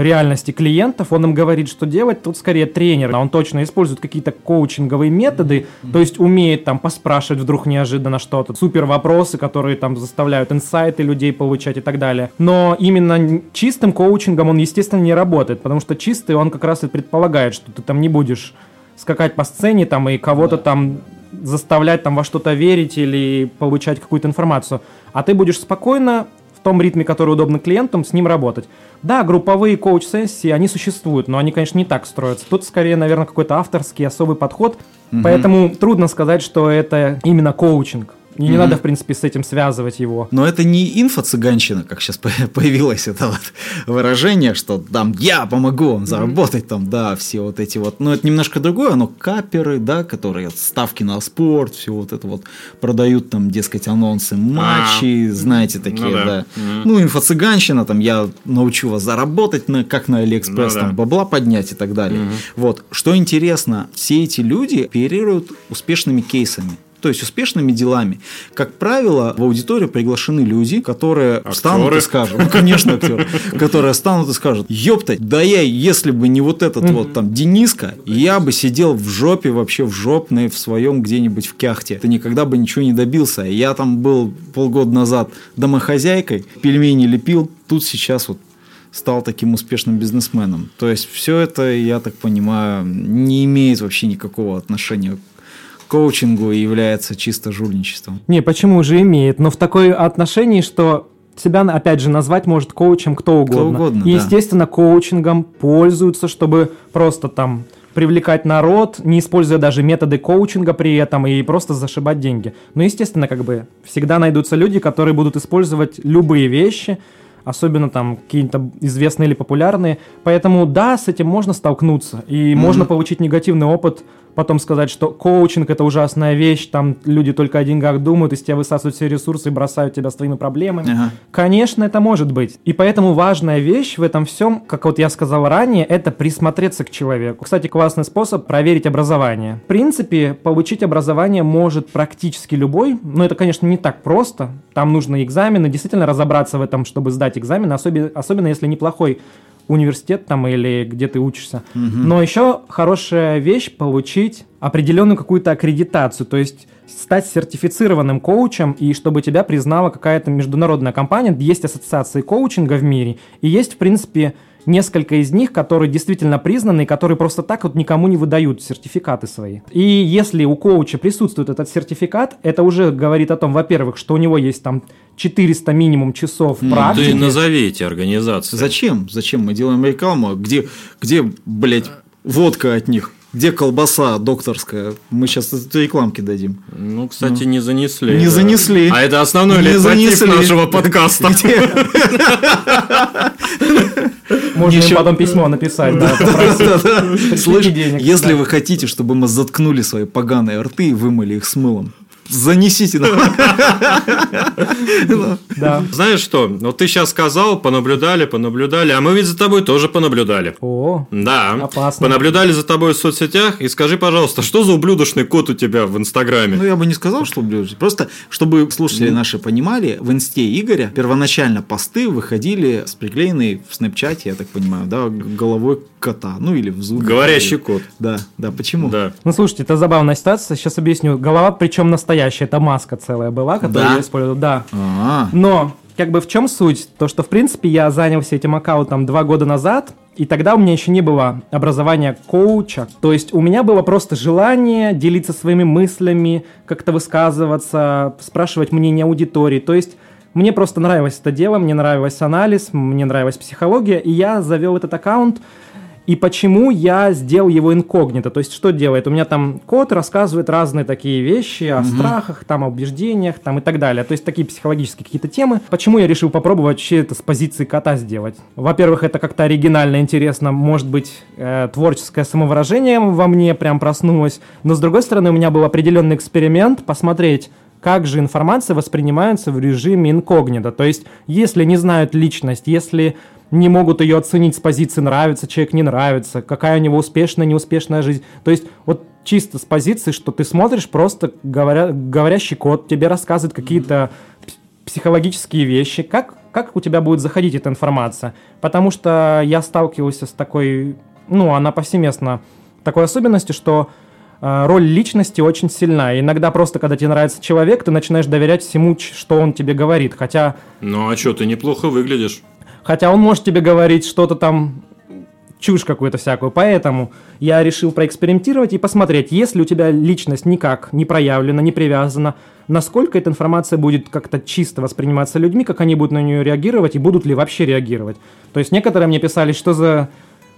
реальности клиентов, он им говорит, что делать, тут скорее тренер, а он точно использует какие-то коучинговые методы, то есть умеет там поспрашивать вдруг неожиданно что-то, супер вопросы, которые там заставляют инсайты людей получать и так далее. Но именно чистым коучингом он, естественно, не работает, потому что чистый он как раз и предполагает, что ты там не будешь скакать по сцене там и кого-то там заставлять там во что-то верить или получать какую-то информацию, а ты будешь спокойно том ритме, который удобно клиентам, с ним работать. Да, групповые коуч-сессии, они существуют, но они, конечно, не так строятся. Тут скорее, наверное, какой-то авторский особый подход, угу. поэтому трудно сказать, что это именно коучинг. И не mm-hmm. надо, в принципе, с этим связывать его. Но это не инфо-цыганщина, как сейчас <laughs> появилось это вот выражение, что там я помогу вам заработать, mm-hmm. там, да, все вот эти вот. Но это немножко другое, но каперы, да, которые ставки на спорт, все вот это вот продают там, дескать, анонсы, а, знаете, такие, ну, да. да. Mm-hmm. Ну, инфо-цыганщина, там, я научу вас заработать, на, как на Алиэкспресс, ну, там, да. бабла поднять и так далее. Mm-hmm. Вот. Что интересно, все эти люди оперируют успешными кейсами то есть успешными делами. Как правило, в аудиторию приглашены люди, которые актеры. встанут и скажут, ну, конечно, актеры, которые станут и скажут, ёпта, да я, если бы не вот этот вот там Дениска, я бы сидел в жопе вообще в жопной в своем где-нибудь в Кяхте. Ты никогда бы ничего не добился. Я там был полгода назад домохозяйкой, пельмени лепил, тут сейчас вот стал таким успешным бизнесменом. То есть все это, я так понимаю, не имеет вообще никакого отношения коучингу является чисто жульничеством. Не, почему же имеет? Но в такой отношении, что себя, опять же, назвать может коучем кто угодно. Кто угодно и, естественно, да. коучингом пользуются, чтобы просто там привлекать народ, не используя даже методы коучинга при этом и просто зашибать деньги. Но, естественно, как бы всегда найдутся люди, которые будут использовать любые вещи, особенно там какие-то известные или популярные. Поэтому да, с этим можно столкнуться, и mm-hmm. можно получить негативный опыт потом сказать, что коучинг это ужасная вещь, там люди только о деньгах думают, из тебя высасывают все ресурсы и бросают тебя с твоими проблемами. Ага. Конечно, это может быть. И поэтому важная вещь в этом всем, как вот я сказал ранее, это присмотреться к человеку. Кстати, классный способ проверить образование. В принципе, получить образование может практически любой, но это, конечно, не так просто. Там нужно экзамены, действительно разобраться в этом, чтобы сдать экзамен, особенно, особенно если неплохой университет там или где ты учишься. Угу. Но еще хорошая вещь получить определенную какую-то аккредитацию, то есть стать сертифицированным коучем и чтобы тебя признала какая-то международная компания. Есть ассоциации коучинга в мире и есть, в принципе, несколько из них, которые действительно признаны, и которые просто так вот никому не выдают сертификаты свои. И если у коуча присутствует этот сертификат, это уже говорит о том, во-первых, что у него есть там 400 минимум часов ну, практики. Ты назови эти организации. Зачем? Зачем мы делаем рекламу? Где, где блядь, водка от них? Где колбаса докторская? Мы сейчас рекламки дадим. Ну, кстати, ну. не занесли. Не да. занесли. А это основной не занесли. нашего подкаста. <laughs> Можно Еще... потом письмо написать, да, Слышь, если вы хотите, чтобы мы заткнули свои поганые рты и вымыли их с мылом, занесите нам. Да. Знаешь что? Вот ты сейчас сказал, понаблюдали, понаблюдали, а мы ведь за тобой тоже понаблюдали. О, да. Опасно. Понаблюдали за тобой в соцсетях и скажи, пожалуйста, что за ублюдочный код у тебя в Инстаграме? Ну, я бы не сказал, что ублюдочный. Просто, чтобы слушатели наши понимали, в Инсте Игоря первоначально посты выходили с приклеенной в Снэпчате, я так понимаю, да, головой кота, ну или в зубе. Говорящий кот. Да, да, почему? Да. Ну, слушайте, это забавная ситуация, сейчас объясню. Голова, причем настоящая настоящая, это маска целая была, которую да? я использовал. Да. А-а-а. Но как бы в чем суть? То, что в принципе я занялся этим аккаунтом два года назад, и тогда у меня еще не было образования коуча. То есть у меня было просто желание делиться своими мыслями, как-то высказываться, спрашивать мнение аудитории. То есть мне просто нравилось это дело, мне нравилось анализ, мне нравилась психология, и я завел этот аккаунт и почему я сделал его инкогнито. То есть, что делает? У меня там код рассказывает разные такие вещи о угу. страхах, там, о убеждениях, там и так далее. То есть, такие психологические какие-то темы. Почему я решил попробовать вообще это с позиции кота сделать? Во-первых, это как-то оригинально, интересно. Может быть, э, творческое самовыражение во мне прям проснулось. Но, с другой стороны, у меня был определенный эксперимент посмотреть, как же информация воспринимается в режиме инкогнито. То есть, если не знают личность, если не могут ее оценить с позиции нравится, человек не нравится, какая у него успешная, неуспешная жизнь. То есть вот чисто с позиции, что ты смотришь, просто говоря, говорящий код тебе рассказывает какие-то психологические вещи, как как у тебя будет заходить эта информация. Потому что я сталкивался с такой, ну, она повсеместно такой особенностью, что э, роль личности очень сильна. И иногда просто, когда тебе нравится человек, ты начинаешь доверять всему, что он тебе говорит. Хотя, Ну а что, ты неплохо выглядишь. Хотя он может тебе говорить что-то там чушь какую-то всякую. Поэтому я решил проэкспериментировать и посмотреть, если у тебя личность никак не проявлена, не привязана, насколько эта информация будет как-то чисто восприниматься людьми, как они будут на нее реагировать и будут ли вообще реагировать. То есть некоторые мне писали, что за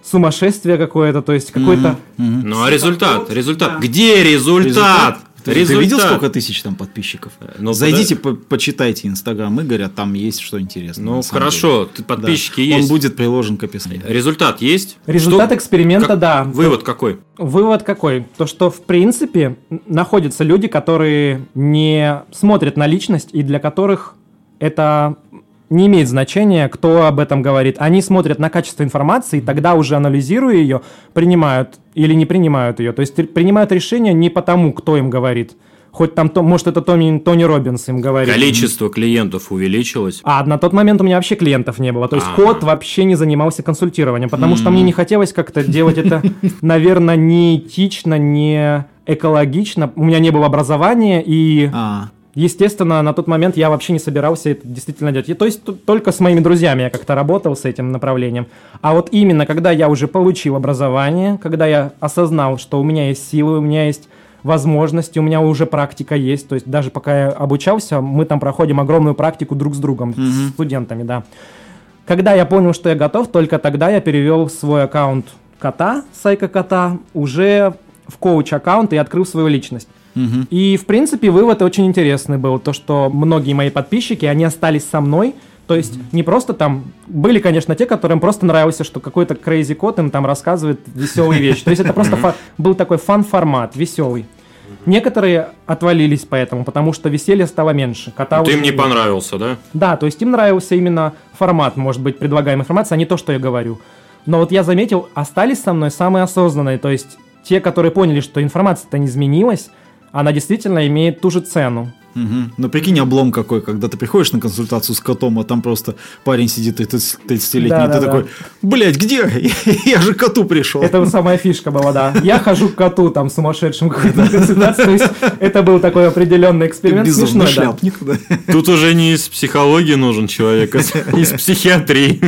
сумасшествие какое-то, то есть какой-то... Ну а результат? Результат? Где результат? Ты, ты видел, сколько тысяч там подписчиков? Ну, Зайдите, по- почитайте Инстаграм Игоря, там есть что интересное. Ну хорошо, деле. подписчики Да. есть. Он будет приложен к описанию. Результат есть? Результат Что- эксперимента, как- да. Вывод какой? Вывод какой? То, что в принципе находятся люди, которые не смотрят на личность и для которых это не имеет значения, кто об этом говорит. Они смотрят на качество информации, тогда уже анализируя ее, принимают или не принимают ее. То есть принимают решение не потому, кто им говорит. Хоть там, то, может, это Тони, Тони Робинс им говорит. Количество клиентов увеличилось. А на тот момент у меня вообще клиентов не было. То есть Ага. код вообще не занимался консультированием, потому что мне не хотелось как-то делать это, <laughs> наверное, не этично, не экологично. У меня не было образования, и, А, естественно, на тот момент я вообще не собирался это действительно делать. И, то есть только с моими друзьями я как-то работал с этим направлением. А вот именно, когда я уже получил образование, когда я осознал, что у меня есть силы, у меня есть возможности, у меня уже практика есть. То есть даже пока я обучался, мы там проходим огромную практику друг с другом, с студентами, да. Когда я понял, что я готов, только тогда я перевел свой аккаунт кота, сайка кота, уже в коуч-аккаунт и открыл свою личность. Мгм. И, в принципе, вывод очень интересный был, то, что многие мои подписчики, они остались со мной, то есть не просто там, были, конечно, те, которым просто нравился, что какой-то crazy кот им там рассказывает веселые вещи. То есть это просто фа- был такой фан-формат, веселый. Некоторые отвалились поэтому, потому что веселья стало меньше. Кота Ты им не понравился, да? Да, то есть им нравился именно формат, может быть, предлагаемой информации, а не то, что я говорю. Но вот я заметил, остались со мной самые осознанные, то есть те, которые поняли, что информация-то не изменилась, она действительно имеет ту же цену. Мгм. Ну, прикинь, облом какой, когда ты приходишь на консультацию с котом, а там просто парень сидит, и 30-летний, Да, и ты да, такой, блядь, где? <laughs> Я же к коту пришел. Это вот самая фишка была, да. Я хожу к коту там сумасшедшим какой-то консультации, то есть это был такой определенный эксперимент. безумный да. шляпник, да. Тут уже не из психологии нужен человек, а из психиатрии.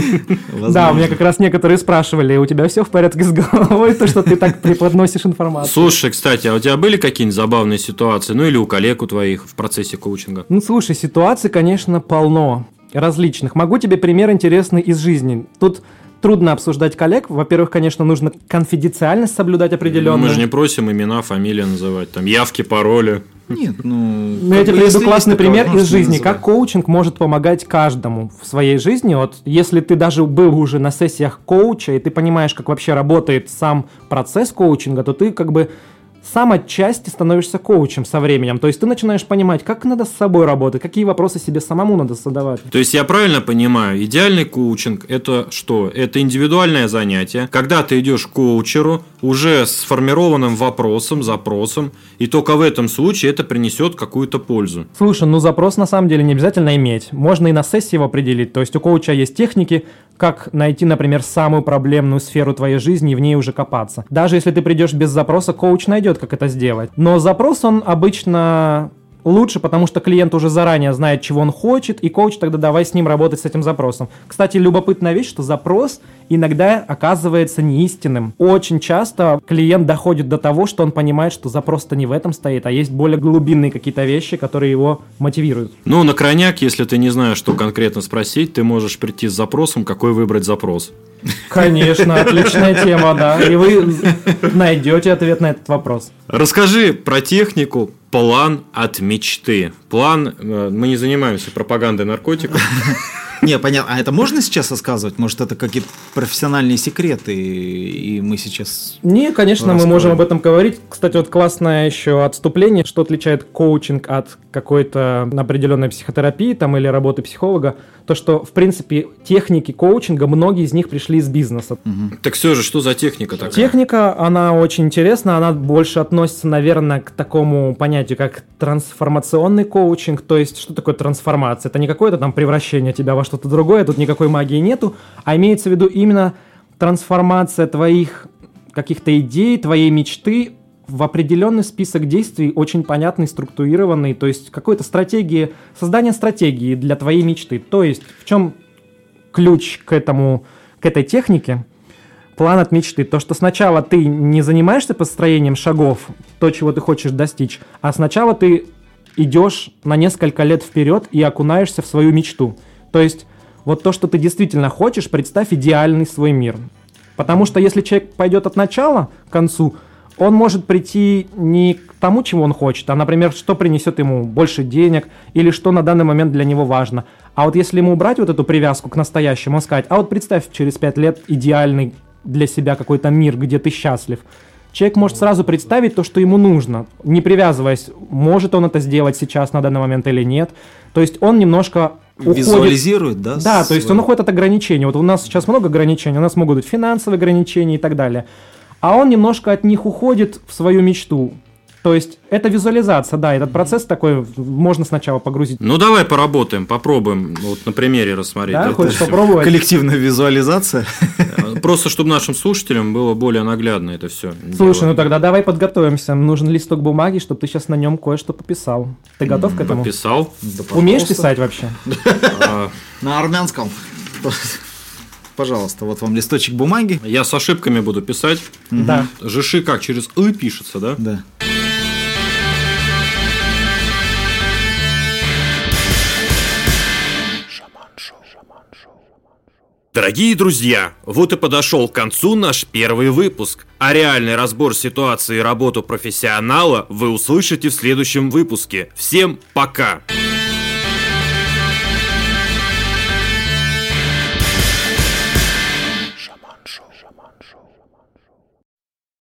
Да, у меня как раз некоторые спрашивали, у тебя все в порядке с головой, то, что ты так преподносишь информацию. Слушай, кстати, а у тебя были какие-нибудь забавные ситуации, ну или у коллег у твоих в процессе коучинга? Ну, слушай, ситуаций, конечно, полно различных. Могу тебе пример интересный из жизни. Тут трудно обсуждать коллег. Во-первых, конечно, нужно конфиденциальность соблюдать Ну, определенную. мы же не просим имена, фамилии называть, там явки, пароли. Нет, ну... Ну, я тебе приведу классный пример из жизни. Как коучинг может помогать каждому в своей жизни. Вот если ты даже был уже на сессиях коуча, и ты понимаешь, как вообще работает сам процесс коучинга, то ты как бы сам отчасти становишься коучем со временем. То есть ты начинаешь понимать, как надо с собой работать, какие вопросы себе самому надо задавать. То есть я правильно понимаю, идеальный коучинг – это что? Это индивидуальное занятие, когда ты идешь к коучеру уже с сформированным вопросом, запросом, и только в этом случае это принесет какую-то пользу. Слушай, ну запрос на самом деле не обязательно иметь. Можно и на сессии его определить. То есть у коуча есть техники, как найти, например, самую проблемную сферу твоей жизни и в ней уже копаться. Даже если ты придешь без запроса, коуч найдет, как это сделать. Но запрос, он обычно лучше, потому что клиент уже заранее знает, чего он хочет, и коуч тогда давай с ним работать с этим запросом. Кстати, любопытная вещь, что запрос иногда оказывается неистинным. Очень часто клиент доходит до того, что он понимает, что запрос-то не в этом стоит, а есть более глубинные какие-то вещи, которые его мотивируют. Ну, на крайняк, если ты не знаешь, что конкретно спросить, ты можешь прийти с запросом, какой выбрать запрос. Конечно, <laughs> отличная тема, да. И вы найдете ответ на этот вопрос. Расскажи про технику план от мечты. План, э, мы не занимаемся пропагандой наркотиков. <laughs> Не, понятно. А это можно сейчас рассказывать? Может, это какие-то профессиональные секреты, и мы сейчас... Не, конечно, мы можем об этом говорить. Кстати, вот классное еще отступление, что отличает коучинг от какой-то определенной психотерапии там или работы психолога, то что, в принципе, техники коучинга, многие из них пришли из бизнеса. Угу. Так все же, что за техника такая? Техника, она очень интересна, она больше относится, наверное, к такому понятию, как трансформационный коучинг, то есть что такое трансформация? Это не какое-то там превращение тебя во что-то другое, тут никакой магии нету, а имеется в виду именно трансформация твоих каких-то идей, твоей мечты в определенный список действий, очень понятный, структурированный, то есть какой-то стратегии, создание стратегии для твоей мечты. То есть в чем ключ к этому, к этой технике? План от мечты. То, что сначала ты не занимаешься построением шагов, то, чего ты хочешь достичь, а сначала ты идешь на несколько лет вперед и окунаешься в свою мечту. То есть вот то, что ты действительно хочешь, представь идеальный свой мир. Потому что если человек пойдет от начала к концу, он может прийти не к тому, чего он хочет, а, например, что принесет ему больше денег или что на данный момент для него важно. А вот если ему убрать вот эту привязку к настоящему, сказать, а вот представь через пять лет идеальный для себя какой-то мир, где ты счастлив. Человек может сразу представить то, что ему нужно, не привязываясь, может он это сделать сейчас на данный момент или нет. То есть он немножко уходит... Визуализирует, да? Да, то есть он уходит от ограничений. Вот у нас сейчас много ограничений, у нас могут быть финансовые ограничения и так далее а он немножко от них уходит в свою мечту. То есть это визуализация, да, этот процесс такой можно сначала погрузить. Ну давай поработаем, попробуем, вот на примере рассмотреть. Да, хочешь попробовать? Коллективная визуализация. Просто чтобы нашим слушателям было более наглядно это все. Слушай, дело. ну тогда давай подготовимся. Нужен листок бумаги, чтобы ты сейчас на нем кое-что пописал. Ты готов к этому? Пописал. Да, Умеешь писать вообще? <laughs> А, на армянском. Пожалуйста, вот вам листочек бумаги. Я с ошибками буду писать. Да. Жиши как, через «ы» пишется, да? Да. Дорогие друзья, вот и подошел к концу наш первый выпуск. А реальный разбор ситуации и работу профессионала вы услышите в следующем выпуске. Всем пока! Пока!